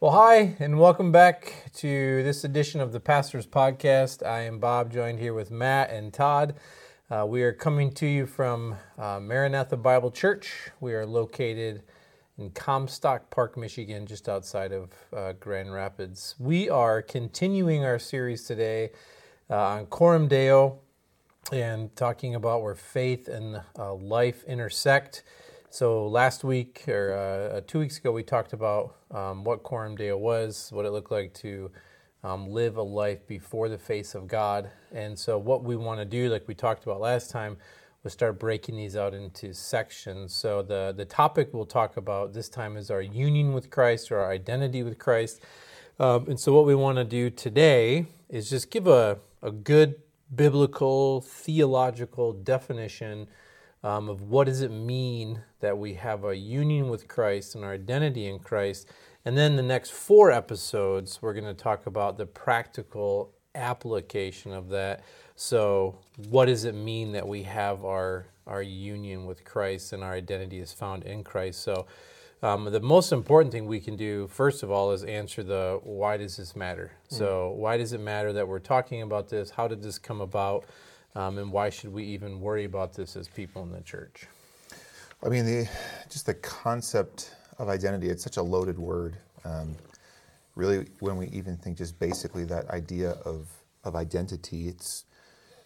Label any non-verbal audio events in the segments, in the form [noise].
Well, hi, and welcome back to this edition of the Pastor's Podcast. I am Bob, joined here with Matt and Todd. Uh, we are coming to you from uh, Maranatha Bible Church. We are located in Comstock Park, Michigan, just outside of uh, Grand Rapids. We are continuing our series today uh, on Coram Deo and talking about where faith and uh, life intersect. So last week or uh, two weeks ago, we talked about um, what Coram Deo was, what it looked like to um, live a life before the face of God. And so, what we want to do, like we talked about last time, was start breaking these out into sections. So, the, the topic we'll talk about this time is our union with Christ or our identity with Christ. Um, and so, what we want to do today is just give a, a good biblical, theological definition um, of what does it mean that we have a union with Christ and our identity in Christ. And then the next four episodes, we're going to talk about the practical application of that. So, what does it mean that we have our our union with Christ and our identity is found in Christ? So, um, the most important thing we can do, first of all, is answer the why does this matter? Mm. So, why does it matter that we're talking about this? How did this come about? Um, and why should we even worry about this as people in the church? I mean, the, just the concept of identity, it's such a loaded word. Um, really, when we even think just basically that idea of, of identity, it's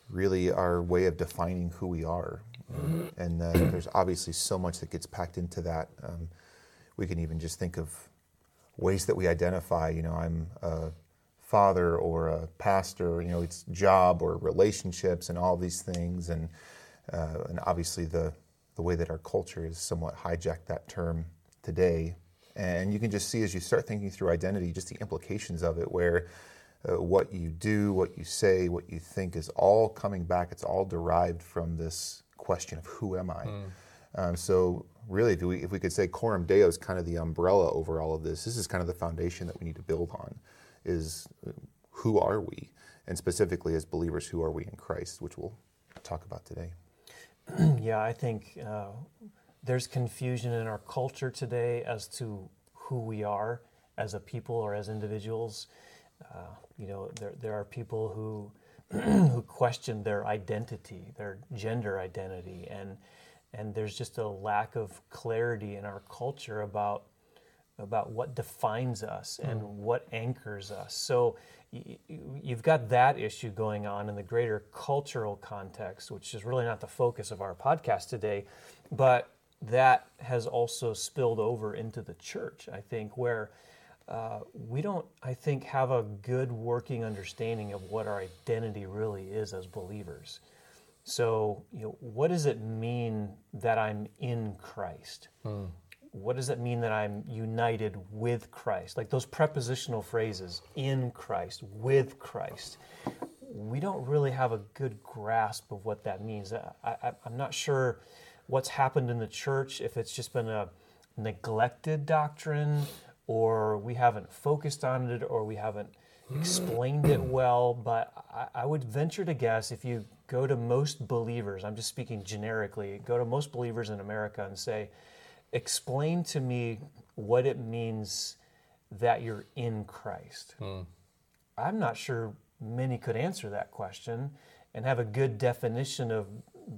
really our way of defining who we are. And uh, there's obviously so much that gets packed into that. Um, we can even just think of ways that we identify. You know, I'm a father or a pastor. You know, it's job or relationships and all these things. And uh, and obviously the the way that our culture has somewhat hijacked that term today. And you can just see as you start thinking through identity, just the implications of it, where uh, what you do, what you say, what you think is all coming back. It's all derived from this question of who am I? Mm. Um, so really, if we, if we could say Coram Deo is kind of the umbrella over all of this, this is kind of the foundation that we need to build on. Is uh, who are we, and specifically as believers, who are we in Christ, which we'll talk about today. [clears throat] yeah, I think uh, there's confusion in our culture today as to who we are as a people or as individuals. Uh, you know, there, there are people who [clears throat] who question their identity, their gender identity, and and there's just a lack of clarity in our culture about about what defines us and mm. what anchors us. So you've got that issue going on in the greater cultural context, which is really not the focus of our podcast today, but that has also spilled over into the church, I think, where uh, we don't, I think, have a good working understanding of what our identity really is as believers. So, you know, what does it mean that I'm in Christ? Hmm what does it mean that I'm united with Christ? Like those prepositional phrases, in Christ, with Christ. We don't really have a good grasp of what that means. I, am not sure what's happened in the church, if it's just been a neglected doctrine, or we haven't focused on it, or we haven't explained it well. But I, I would venture to guess if you go to most believers, I'm just speaking generically, go to most believers in America and say, explain to me what it means that you're in Christ. Hmm. I'm not sure many could answer that question and have a good definition of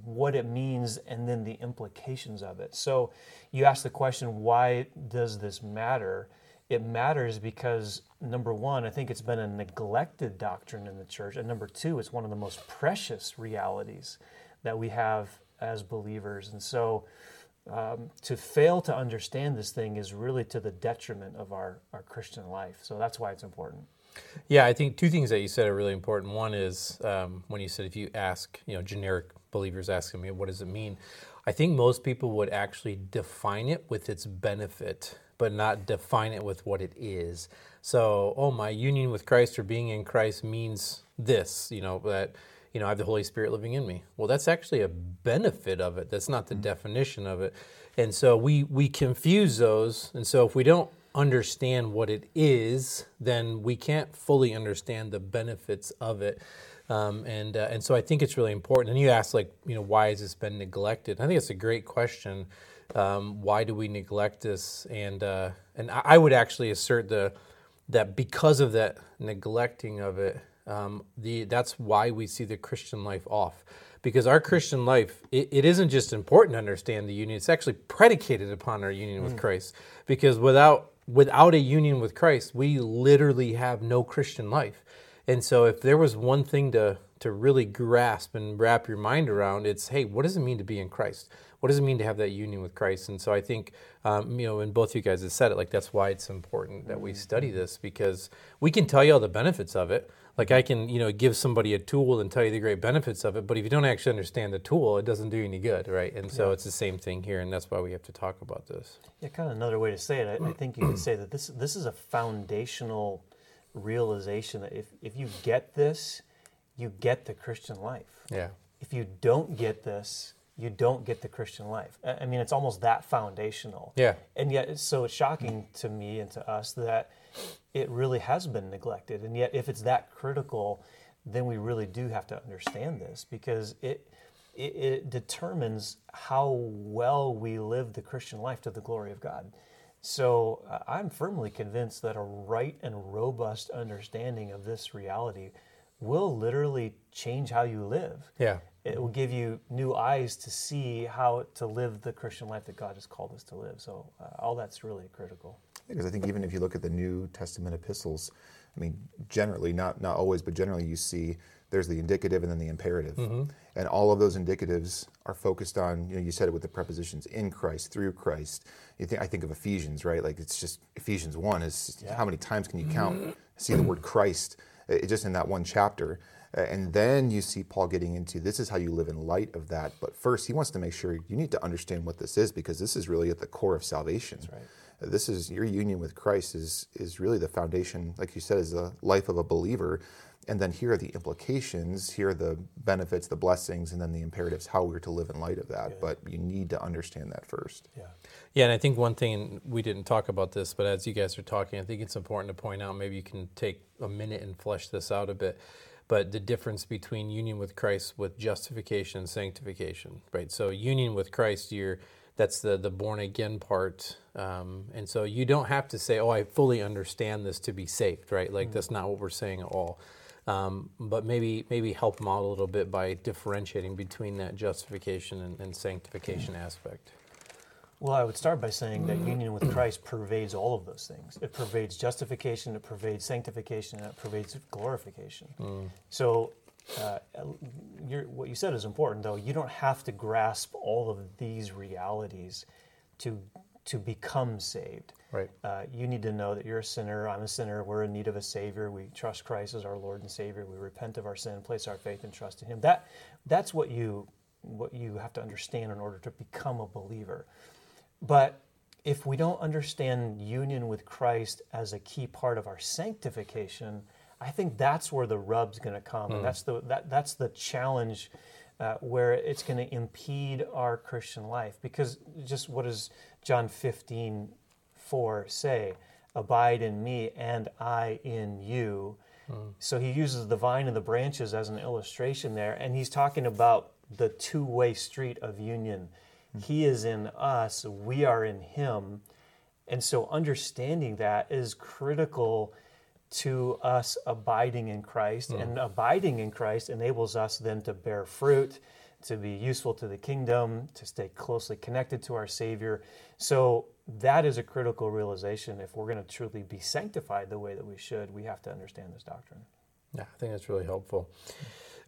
what it means and then the implications of it. So you ask the question, why does this matter? It matters because number one, I think it's been a neglected doctrine in the church. And number two, it's one of the most precious realities that we have as believers. And so um, to fail to understand this thing is really to the detriment of our, our Christian life. So that's why it's important. Yeah, I think two things that you said are really important. One is um, when you said if you ask, you know, generic believers asking me, what does it mean? I think most people would actually define it with its benefit, but not define it with what it is. So, oh, my union with Christ or being in Christ means this, you know, that you know, I have the Holy Spirit living in me. Well, that's actually a benefit of it. That's not the mm-hmm. definition of it. And so we we confuse those. And so if we don't understand what it is, then we can't fully understand the benefits of it. Um, and uh, and so I think it's really important. And you asked like, you know, why has this been neglected? I think it's a great question. Um, why do we neglect this? And uh, and I, I would actually assert the that because of that neglecting of it, um, the that's why we see the Christian life off. Because our Christian life, it, it isn't just important to understand the union; it's actually predicated upon our union with Christ. Because without without a union with Christ, we literally have no Christian life. And so, if there was one thing to to really grasp and wrap your mind around, it's hey, what does it mean to be in Christ? What does it mean to have that union with Christ? And so, I think um, you know, and both you guys have said it, like that's why it's important that we study this because we can tell you all the benefits of it. Like I can, you know, give somebody a tool and tell you the great benefits of it, but if you don't actually understand the tool, it doesn't do you any good, right? And so it's the same thing here, and that's why we have to talk about this. Yeah, kind of another way to say it. I, I think you could say that this this is a foundational realization that if if you get this, you get the Christian life. Yeah. If you don't get this, you don't get the Christian life. I mean, it's almost that foundational. Yeah. And yet, it's so shocking to me and to us that it really has been neglected. And yet, if it's that critical, then we really do have to understand this because it it, it determines how well we live the Christian life to the glory of God. So uh, I'm firmly convinced that a right and robust understanding of this reality will literally change how you live Yeah. it will give you new eyes to see how to live the Christian life that God has called us to live. So, uh, all that's really critical. Because I think even if you look at the New Testament epistles, I mean, generally, not not always, but generally, you see there's the indicative and then the imperative, and all of those indicatives are focused on. You know, you said it with the prepositions in Christ, through Christ. You think I think of Ephesians, right? Like it's just Ephesians one is how many times can you count see the word Christ uh, just in that one chapter. And then you see Paul getting into this is how you live in light of that. But first, he wants to make sure you need to understand what this is because this is really at the core of salvation. right. This is your union with Christ is is really the foundation, like you said, is the life of a believer. And then here are the implications, here are the benefits, the blessings, and then the imperatives, how we're to live in light of that. But you need to understand that first. Yeah. Yeah, and I think one thing we didn't talk about this, but as you guys are talking, I think it's important to point out. Maybe you can take a minute and flesh this out a bit. But the difference between union with Christ with justification and sanctification, right? So union with Christ, you're that's the the born again part, um, and so you don't have to say, "Oh, I fully understand this to be saved," right? Like that's not what we're saying at all. Um, but maybe maybe help them out a little bit by differentiating between that justification and, and sanctification aspect. Well, I would start by saying that union with Christ pervades all of those things. It pervades justification, it pervades sanctification, and it pervades glorification. So, uh, you're, what you said is important, though. You don't have to grasp all of these realities to to become saved. Right. Uh, you need to know that you're a sinner. I'm a sinner. We're in need of a Savior. We trust Christ as our Lord and Savior. We repent of our sin, place our faith and trust in Him. That that's what you what you have to understand in order to become a believer. But if we don't understand union with Christ as a key part of our sanctification, I think that's where the rub's going to come, and hmm. that's the that, that's the challenge uh, where it's going to impede our Christian life. Because just what does John 15, 4 say? Abide in me, and I in you. Hmm. So he uses the vine and the branches as an illustration there, and he's talking about the two way street of union. Hmm. He is in us, we are in him. And so understanding that is critical to us abiding in Christ. And abiding in Christ enables us then to bear fruit, to be useful to the kingdom, to stay closely connected to our Savior. So that is a critical realization. If we're going to truly be sanctified the way that we should, we have to understand this doctrine. Yeah, I think that's really helpful.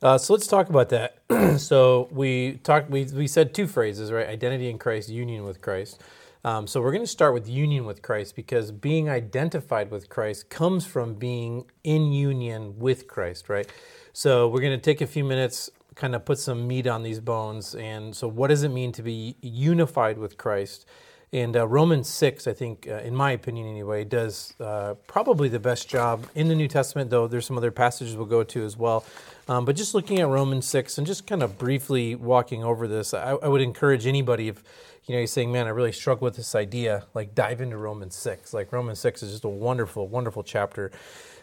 Uh, so let's talk about that. [clears throat] so we talked. We we said two phrases, right? Identity in Christ, union with Christ. Um, so we're going to start with union with Christ because being identified with Christ comes from being in union with Christ, right? So we're going to take a few minutes, kind of put some meat on these bones, and so what does it mean to be unified with Christ? And uh, Romans 6, I think, uh, in my opinion anyway, does uh, probably the best job in the New Testament, though there's some other passages we'll go to as well. Um, but just looking at Romans 6 and just kind of briefly walking over this, I, I would encourage anybody if you know you're saying, man, I really struggle with this idea, like dive into Romans 6. Like Romans 6 is just a wonderful, wonderful chapter.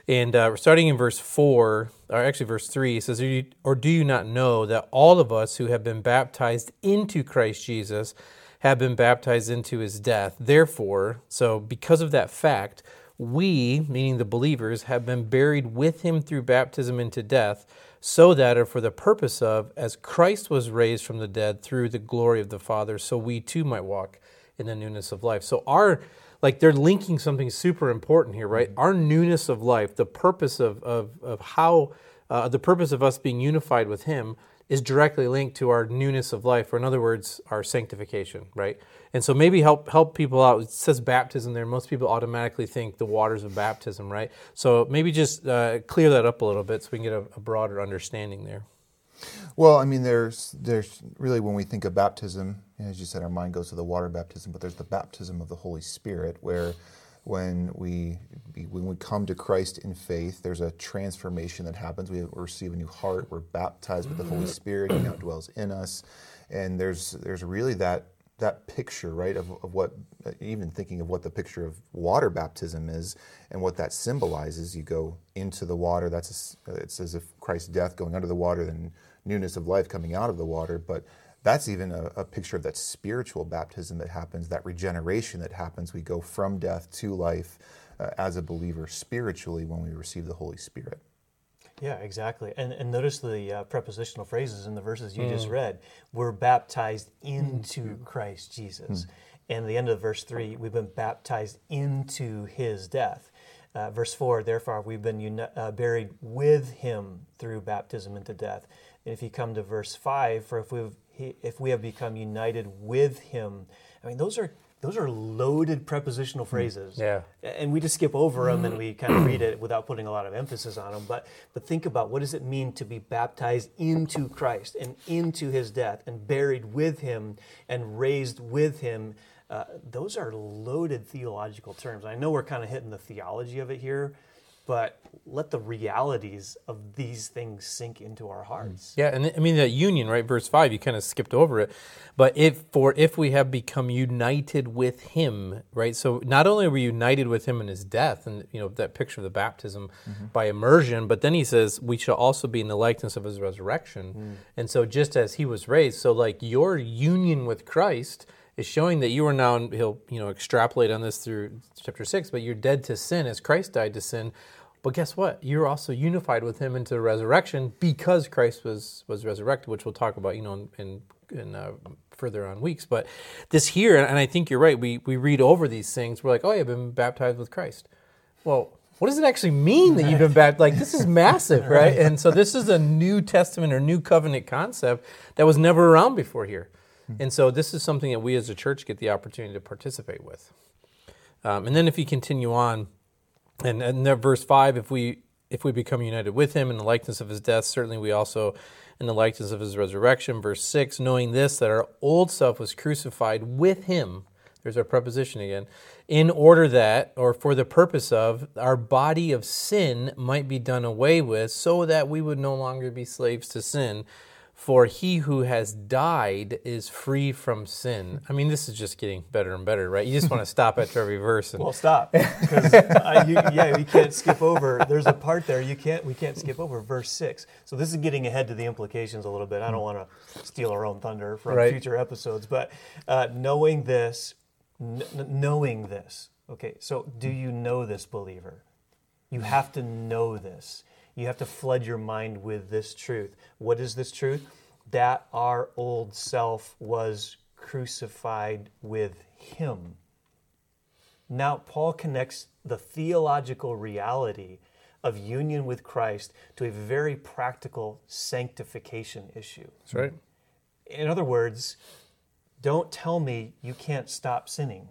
And uh, starting in verse 4, or actually verse 3, it says, "Or you- Or do you not know that all of us who have been baptized into Christ Jesus have been baptized into his death. Therefore, so because of that fact, we, meaning the believers, have been buried with him through baptism into death, so that, or for the purpose of, as Christ was raised from the dead through the glory of the Father, so we too might walk in the newness of life. So our like they're linking something super important here, right? Our newness of life, the purpose of of, of how uh, the purpose of us being unified with Him is directly linked to our newness of life, or in other words, our sanctification, right? And so maybe help help people out. It says baptism there. Most people automatically think the waters of baptism, right? So maybe just uh, clear that up a little bit so we can get a, a broader understanding there. Well, I mean, there's there's really when we think of baptism, as you said, our mind goes to the water baptism, but there's the baptism of the Holy Spirit, where when we when we come to Christ in faith, there's a transformation that happens. We receive a new heart. We're baptized with the Holy Spirit. He now dwells in us, and there's there's really that that picture, right, of, of what even thinking of what the picture of water baptism is and what that symbolizes. You go into the water. That's a, it's as if Christ's death going under the water, then newness of life coming out of the water, but that's even a, a, picture of that spiritual baptism that happens, that regeneration that happens. We go from death to life uh, as a believer spiritually when we receive the Holy Spirit. Yeah, exactly. And, and notice the uh, prepositional phrases in the verses you mm. just read. We're baptized into mm. Christ Jesus. Mm. And the end of verse 3, we've been baptized into his death. Uh, verse 4, therefore, we've been uni- uh, buried with him through baptism into death. And if you come to verse 5, for if we've he, if we have become united with him. I mean, those are those are loaded prepositional phrases. Yeah. And we just skip over them and we kind of read it [clears throat] without putting a lot of emphasis on them. But but think about what does it mean to be baptized into Christ and into His death and buried with Him and raised with Him. Uh, those are loaded theological terms. I know we're kind of hitting the theology of it here, but let the realities of these things sink into our hearts. Yeah, and I mean that union, right? Verse five, you kind of skipped over it, but if for if we have become united with Him, right? So not only are we united with Him in His death, and you know that picture of the baptism mm-hmm. by immersion, but then He says we shall also be in the likeness of His resurrection, mm. and so just as He was raised, so like your union with Christ is showing that you are now he'll you know extrapolate on this through chapter 6 but you're dead to sin as christ died to sin but guess what you're also unified with him into the resurrection because christ was was resurrected which we'll talk about you know in, in uh, further on weeks but this here and i think you're right we we read over these things we're like oh yeah, i've been baptized with christ well what does it actually mean that you've been baptized? Like this is massive, right? And so this is a New Testament or New Covenant concept that was never around before here. Hmm. And so this is something that we as a church get the opportunity to participate with. Um, and then if you continue on, and, and verse five, if we if we become united with him in the likeness of his death, certainly we also in the likeness of his resurrection. Verse six, knowing this that our old self was crucified with him. There's our preposition again. In order that, or for the purpose of, our body of sin might be done away with, so that we would no longer be slaves to sin for he who has died is free from sin. I mean, this is just getting better and better, right? You just want to stop after every verse. And... Well, stop because yeah, we can't skip over. There's a part there you can't we can't skip over verse six. So this is getting ahead to the implications a little bit. I don't want to steal our own thunder from right. future episodes, but uh, knowing this, n- knowing this. Okay, so do you know this believer? You have to know this you have to flood your mind with this truth. What is this truth? That our old self was crucified with him. Now, Paul connects the theological reality of union with Christ to a very practical sanctification issue. That's right. In other words, don't tell me you can't stop sinning.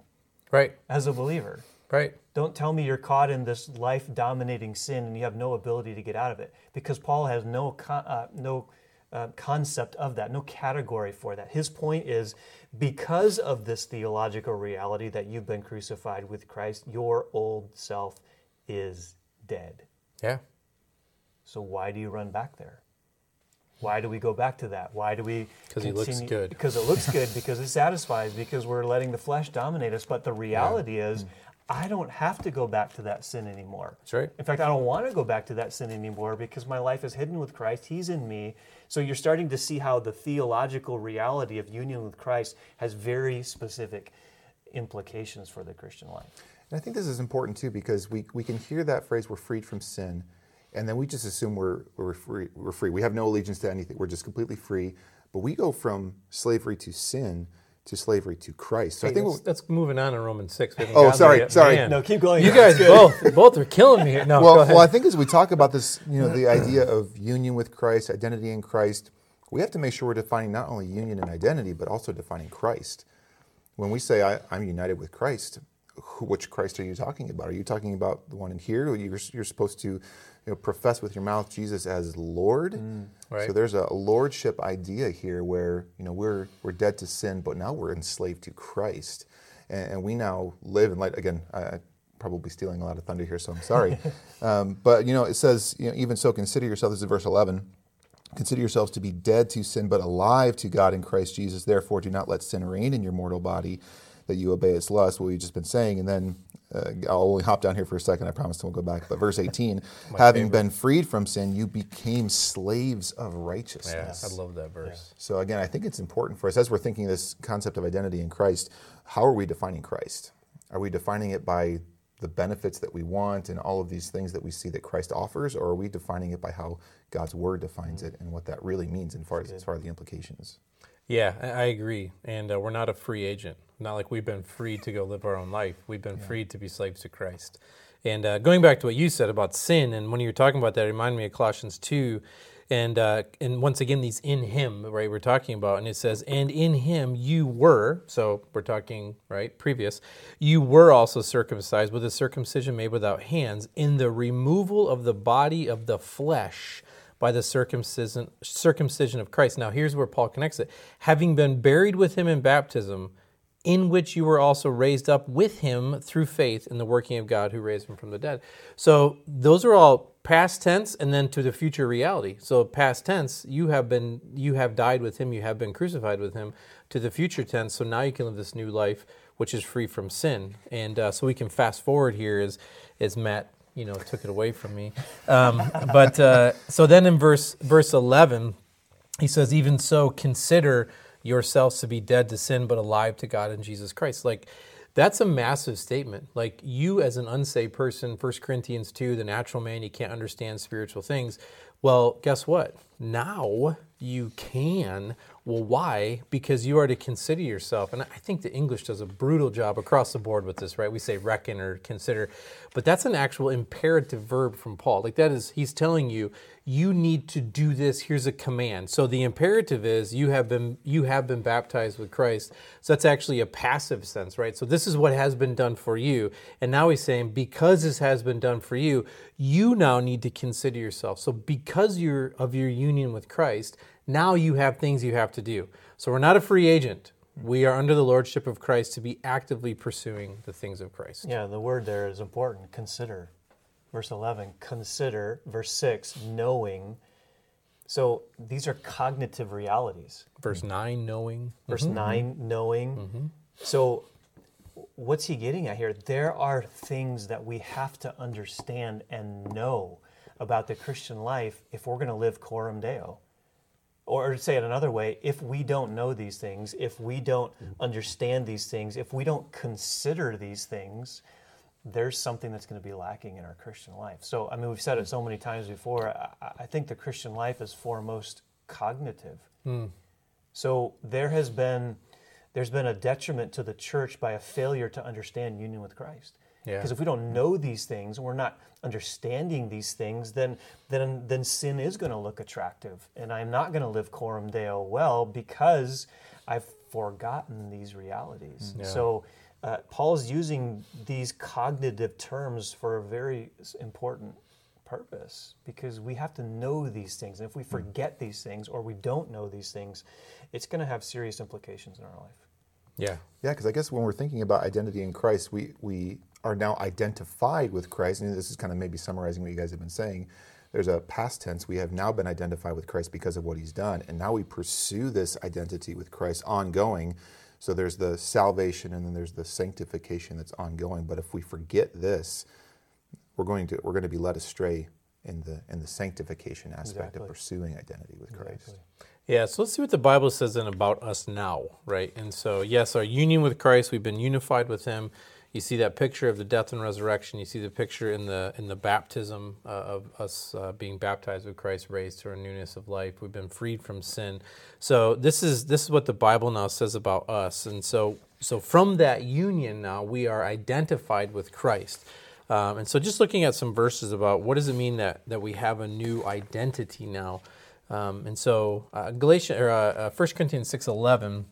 Right. As a believer. Right. Don't tell me you're caught in this life dominating sin and you have no ability to get out of it because Paul has no, uh, no uh, concept of that, no category for that. His point is because of this theological reality that you've been crucified with Christ, your old self is dead. Yeah. So why do you run back there? Why do we go back to that? Why do we? Because he looks good. [laughs] Because it looks good. Because it satisfies. Because we're letting the flesh dominate us. But the reality yeah. is, I don't have to go back to that sin anymore. That's right. In fact, I don't want to go back to that sin anymore because my life is hidden with Christ. He's in me. So you're starting to see how the theological reality of union with Christ has very specific implications for the Christian life. And I think this is important too because we, we can hear that phrase, we're freed from sin, and then we just assume we're, we're, free, we're free. We have no allegiance to anything, we're just completely free. But we go from slavery to sin to slavery to Christ. So Hey, I think that's, that's moving on in Romans six. Oh, sorry, yet. sorry. Man, No, keep going. You [laughs] guys both both are killing me here. No, well, go ahead. well, I think as we talk about this, you know, the idea of union with Christ, identity in Christ, we have to make sure we're defining not only union and identity, but also defining Christ. When we say I, I'm united with Christ, who, which Christ are you talking about? Are you talking about the one in here? You're, you're supposed to, you know, profess with your mouth Jesus as Lord. right. So there's a lordship idea here where you know we're we're dead to sin, but now we're enslaved to Christ, and, and we now live in light. Again, I, I probably stealing a lot of thunder here, so I'm sorry. [laughs] um, but you know, it says, you know, even so, consider yourself. This is verse 11. Consider yourselves to be dead to sin, but alive to God in Christ Jesus. Therefore, do not let sin reign in your mortal body, that you obey its lust. What we've just been saying, and then uh, I'll only hop down here for a second. I promise, and we'll go back. But verse 18: [laughs] Having been freed from sin, you became slaves of yeah, righteousness. I love that verse. So again, I think it's important for us as we're thinking this concept of identity in Christ. How are we defining Christ? Are we defining it by the benefits that we want and all of these things that we see that Christ offers, or are we defining it by how God's Word defines it and what that really means, and far as, as far as the implications? Yeah, I agree. And uh, we're not a free agent. Not like we've been free to go live our own life. We've been freed to be slaves to Christ. And uh, going back to what you said about sin, and when you were talking about that, it reminded me of Colossians 2. And, uh, and once again, these in him, right, we're talking about. And it says, and in him you were, so we're talking, right, previous, you were also circumcised with a circumcision made without hands in the removal of the body of the flesh by the circumcision, circumcision of Christ. Now, here's where Paul connects it. Having been buried with him in baptism, in which you were also raised up with him through faith in the working of God who raised him from the dead. So, those are all past tense and then to the future reality. So, past tense, you have been you have died with him, you have been crucified with him to the future tense. So now you can live this new life which is free from sin. And uh, so we can fast forward here as as Matt you know took it away from me. Um, but uh, so then in verse verse eleven, he says, "Even so, consider yourselves to be dead to sin, but alive to God in Jesus Christ." Like that's a massive statement. Like you, as an unsaved person, 1 Corinthians two, the natural man, you can't understand spiritual things. Well, guess what? Now you can. Well, why? Because you are to consider yourself. And I think the English does a brutal job across the board with this, right? We say reckon or consider, but that's an actual imperative verb from Paul. Like that is, he's telling you, you need to do this. Here's a command. So the imperative is you have been you have been baptized with Christ. So that's actually a passive sense, right? So this is what has been done for you. And now he's saying, because this has been done for you, you now need to consider yourself. So because you're of your union with Christ, now you have things you have to do. So we're not a free agent. We are under the lordship of Christ to be actively pursuing the things of Christ. Yeah, the word there is important. Consider. Verse 11, consider. Verse 6, knowing. So these are cognitive realities. Verse 9, knowing. Verse mm-hmm. 9, knowing. Mm-hmm. So what's he getting at here? There are things that we have to understand and know about the Christian life if we're going to live coram deo. Or to say it another way, if we don't know these things, if we don't understand these things, if we don't consider these things, there's something that's going to be lacking in our Christian life. So, I mean, we've said it so many times before. I, I think the Christian life is foremost cognitive. Hmm. So there has been there's been a detriment to the church by a failure to understand union with Christ. Yeah. Because if we don't know these things, we're not understanding these things, then then then sin is going to look attractive, and I'm not going to live coram deo well because I've forgotten these realities. Yeah. So uh, Paul's using these cognitive terms for a very important purpose because we have to know these things, and if we forget these things or we don't know these things, it's going to have serious implications in our life. Yeah. Yeah, because I guess when we're thinking about identity in Christ, we, we are now identified with Christ. And this is kind of maybe summarizing what you guys have been saying. There's a past tense. We have now been identified with Christ because of what he's done. And now we pursue this identity with Christ ongoing. So there's the salvation and then there's the sanctification that's ongoing. But if we forget this, we're going to we're going to be led astray in the in the sanctification aspect Exactly. of pursuing identity with Christ. Exactly. Yeah, so let's see what the Bible says then about us now, right? And so, yes, our union with Christ, we've been unified with Him. You see that picture of the death and resurrection. You see the picture in the in the baptism uh, of us uh, being baptized with Christ, raised to our newness of life. We've been freed from sin. So this is this is what the Bible now says about us. And so so from that union now, we are identified with Christ. Um, and so, just looking at some verses about what does it mean that that we have a new identity now. Um, and so, uh, Galatians or uh, uh, 1 Corinthians six eleven,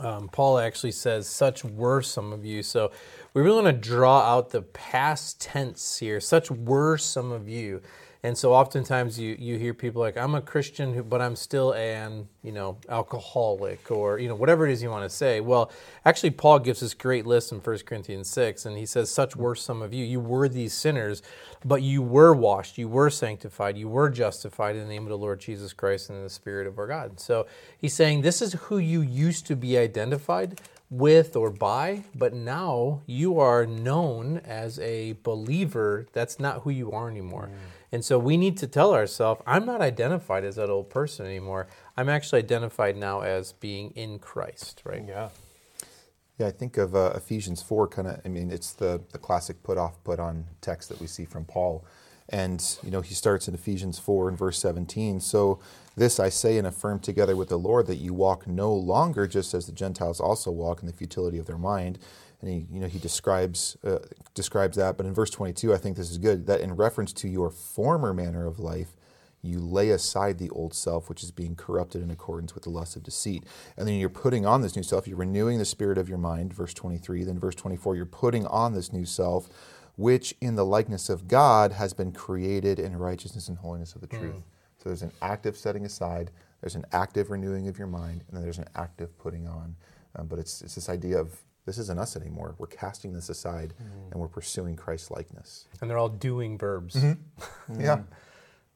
um, Paul actually says, "Such were some of you." So, we really want to draw out the past tense here. Such were some of you. And so, oftentimes you you hear people like, "I'm a Christian, who, but I'm still an you know alcoholic," or you know whatever it is you want to say. Well, actually, Paul gives this great list in 1 Corinthians six, and he says, "Such were some of you. You were these sinners, but you were washed, you were sanctified, you were justified in the name of the Lord Jesus Christ and in the Spirit of our God." So he's saying, "This is who you used to be identified." with or by, but now you are known as a believer. That's not who you are anymore. Mm. And so we need to tell ourselves, I'm not identified as that old person anymore. I'm actually identified now as being in Christ, right? Yeah. Yeah, I think of uh, Ephesians 4 kind of, I mean, it's the, the classic put off, put on text that we see from Paul. And, you know, he starts in Ephesians 4 and verse 17. So this I say and affirm together with the Lord that you walk no longer just as the Gentiles also walk in the futility of their mind. And he, you know, he describes uh, describes that. But in verse 22, I think this is good that in reference to your former manner of life, you lay aside the old self, which is being corrupted in accordance with the lust of deceit. And then you're putting on this new self. You're renewing the spirit of your mind, verse 23. Then, verse 24, you're putting on this new self, which in the likeness of God has been created in righteousness and holiness of the truth. So there's an active setting aside, there's an active renewing of your mind, and then there's an active putting on. Um, but it's, it's this idea of this isn't us anymore. We're casting this aside and we're pursuing Christ likeness. And they're all doing verbs. [laughs] Yeah.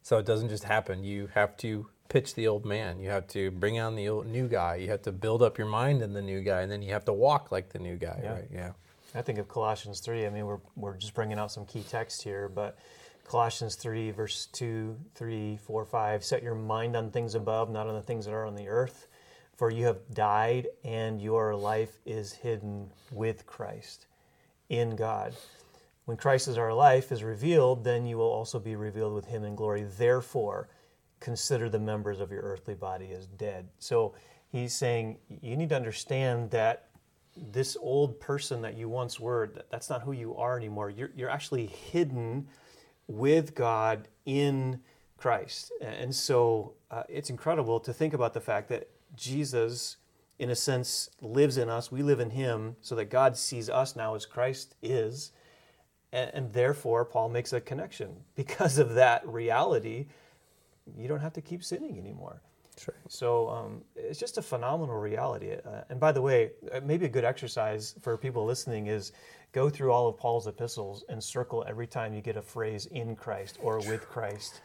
So it doesn't just happen. You have to pitch the old man. You have to bring on the old, new guy. You have to build up your mind in the new guy, and then you have to walk like the new guy, Yeah. right? Yeah. I think of Colossians 3. I mean, we're, we're just bringing out some key text here, but Colossians 3, verse 2, 3, 4, 5 set your mind on things above, not on the things that are on the earth. For you have died, and your life is hidden with Christ in God. When Christ is our life is revealed, then you will also be revealed with him in glory. Therefore, consider the members of your earthly body as dead. So he's saying you need to understand that this old person that you once were, that's not who you are anymore. You're, you're actually hidden with God in Christ. And so uh, it's incredible to think about the fact that Jesus, in a sense, lives in us. We live in him so that God sees us now as Christ is. And, and therefore, Paul makes a connection. [laughs] Because of that reality, you don't have to keep sinning anymore. Right. So um, it's just a phenomenal reality. Uh, and by the way, uh, maybe a good exercise for people listening is go through all of Paul's epistles and circle every time you get a phrase in Christ or with Christ.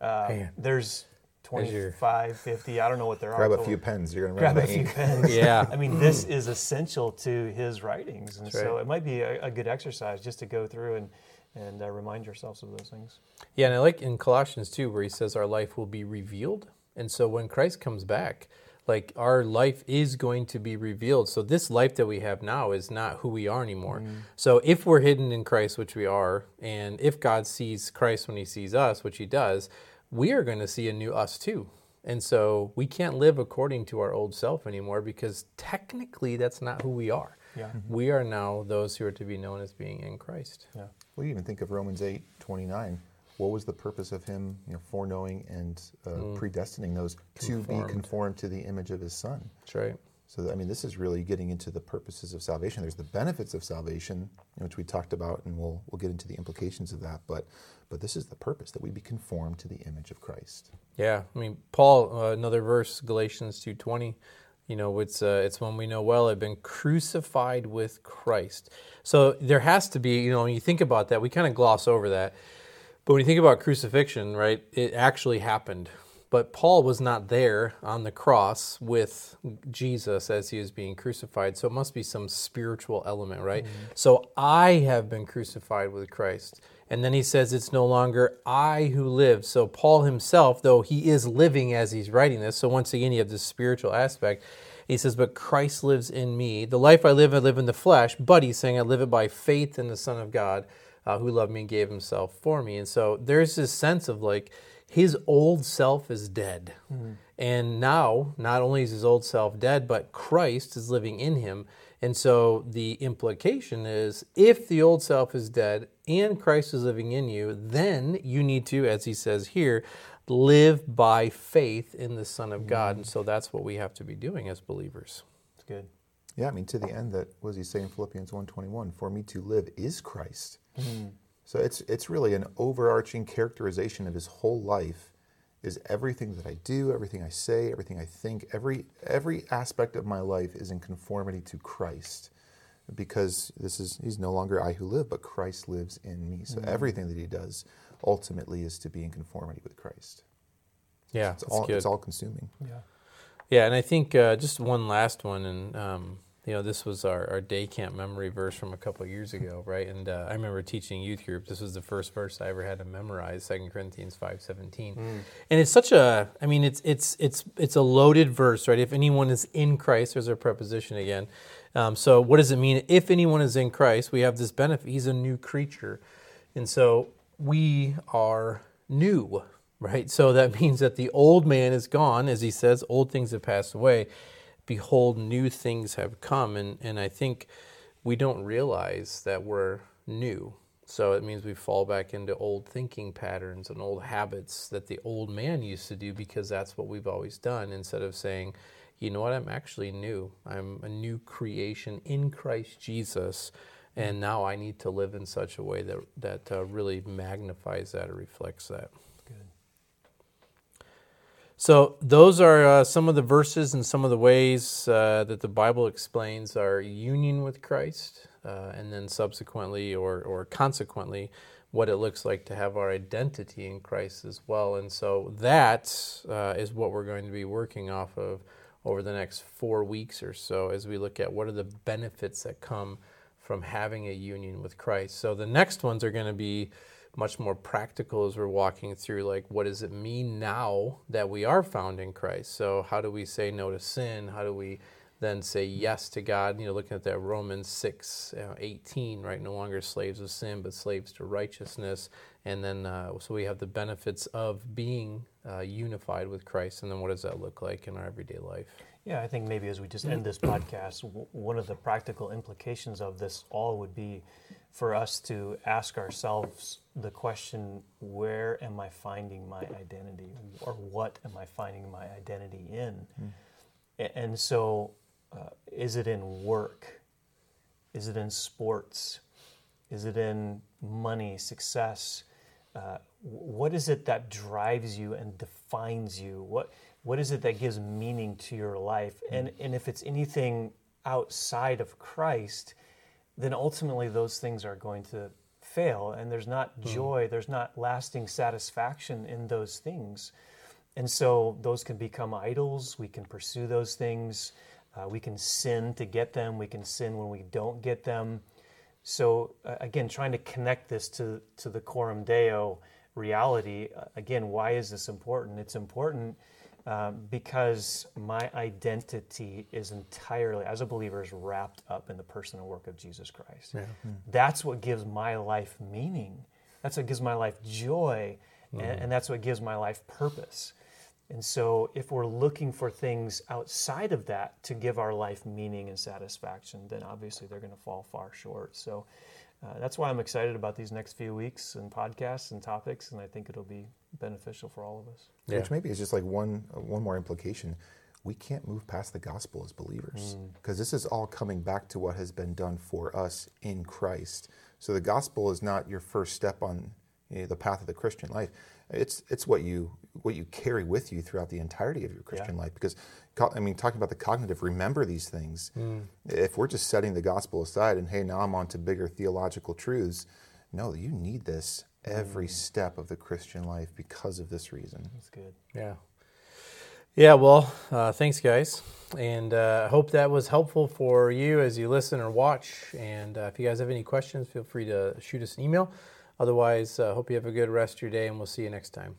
Uh, Man. there's There's 25, 50, I don't know what there Grab are. Grab a few pens. You're going to Grab run a out of few [laughs] pens. Yeah. I mean, this is essential to his writings. And so right. it might be a, a good exercise just to go through and, and uh, remind yourselves of those things. Yeah, and I like in Colossians 2 where he says our life will be revealed. And so when Christ comes back, like our life is going to be revealed. So this life that we have now is not who we are anymore. Mm. So if we're hidden in Christ, which we are, and if God sees Christ when he sees us, which he does, we are going to see a new us too. And so we can't live according to our old self anymore because technically that's not who we are. Yeah. Mm-hmm. We are now those who are to be known as being in Christ. Yeah. We even think of Romans 8, 29. What was the purpose of him you know, foreknowing and uh, predestining those to be Conformed. conformed to the image of his son? That's right. So, I mean, this is really getting into the purposes of salvation. There's the benefits of salvation, which we talked about, and we'll, we'll get into the implications of that. But, but this is the purpose that we be conformed to the image of Christ. Yeah, I mean, Paul, uh, another verse, Galatians two twenty. You know, it's uh, it's when we know well I've been crucified with Christ. So there has to be, you know, when you think about that, we kind of gloss over that. But when you think about crucifixion, right, it actually happened. But Paul was not there on the cross with Jesus as he was being crucified. So it must be some spiritual element, right? Mm-hmm. So I have been crucified with Christ. And then he says, It's no longer I who live. So Paul himself, though he is living as he's writing this, so once again, you have this spiritual aspect. He says, But Christ lives in me. The life I live, I live in the flesh. But he's saying, I live it by faith in the Son of God uh, who loved me and gave himself for me. And so there's this sense of like, his old self is dead. Mm-hmm. And now, not only is his old self dead, but Christ is living in him. And so the implication is if the old self is dead and Christ is living in you, then you need to, as he says here, live by faith in the Son of God. Mm-hmm. And so that's what we have to be doing as believers. It's good. Yeah, I mean, to the end that, was he saying Philippians 1.21? For me to live is Christ. Mm-hmm. So it's it's really an overarching characterization of his whole life is everything that I do, everything I say, everything I think, every every aspect of my life is in conformity to Christ. Because this is he's no longer I who live, but Christ lives in me. So mm-hmm. everything that he does ultimately is to be in conformity with Christ. Yeah, it's all good. it's all consuming. Yeah, yeah, and I think uh, just one last one, and um, you know, this was our, our day camp memory verse from a couple years ago, right? And uh, I remember teaching youth group. This was the first verse I ever had to memorize, Second Corinthians five seventeen. Mm. And it's such a, I mean, it's it's it's it's a loaded verse, right? If anyone is in Christ, there's a preposition again. Um, so what does it mean? If anyone is in Christ, we have this benefit. He's a new creature, and so we are new, right? So that [laughs] means that the old man is gone, as he says, old things have passed away behold, new things have come. And, and I think we don't realize that we're new. So it means we fall back into old thinking patterns and old habits that the old man used to do because that's what we've always done instead of saying, you know what, I'm actually new. I'm a new creation in Christ Jesus. And now I need to live in such a way that, that uh, really magnifies that or reflects that. So, those are uh, some of the verses and some of the ways uh, that the Bible explains our union with Christ, uh, and then subsequently or, or consequently, what it looks like to have our identity in Christ as well. And so, that uh, is what we're going to be working off of over the next four weeks or so as we look at what are the benefits that come from having a union with Christ. So, the next ones are going to be much more practical as we're walking through like what does it mean now that we are found in Christ. So how do we say no to sin? How do we then say yes to God? You know, looking at that Romans 6, uh, 18, right? No longer slaves of sin, but slaves to righteousness. And then, uh, so we have the benefits of being uh, unified with Christ. And then what does that look like in our everyday life? Yeah, I think maybe as we just end this podcast, one of the practical implications of this all would be for us to ask ourselves the question where am I finding my identity? Or what am I finding my identity in? Mm. And so, uh, is it in work? Is it in sports? Is it in money, success? Uh, what is it that drives you and defines you? What what is it that gives meaning to your life? Mm. And and if it's anything outside of Christ, then ultimately those things are going to fail and there's not hmm. joy, mm. there's not lasting satisfaction in those things. And so those can become idols. We can pursue those things. Uh, we can sin to get them. We can sin when we don't get them. So uh, again, trying to connect this to to the Coram Deo reality. Uh, again, why is this important? It's important um, because my identity is entirely, as a believer, is wrapped up in the person and work of Jesus Christ. Yeah. Mm. That's what gives my life meaning. That's what gives my life joy, mm. and, and that's what gives my life purpose. And so, if we're looking for things outside of that to give our life meaning and satisfaction, then obviously they're going to fall far short. So, uh, that's why I'm excited about these next few weeks and podcasts and topics, and I think it'll be beneficial for all of us. Yeah. Which maybe is just like one uh, one more implication. We can't move past the gospel as believers because mm. this is all coming back to what has been done for us in Christ. So the gospel is not your first step on you know, the path of the Christian life. It's it's what you what you carry with you throughout the entirety of your Christian yeah. life. Because I mean, talking about the cognitive, remember these things. Mm. If we're just setting the gospel aside and hey, now I'm on to bigger theological truths, no, you need this every mm. step of the Christian life because of this reason. That's good. Yeah. Yeah, well, uh, thanks, guys. And uh, I hope that was helpful for you as you listen or watch. And uh, if you guys have any questions, feel free to shoot us an email. Otherwise, uh, hope you have a good rest of your day, and we'll see you next time.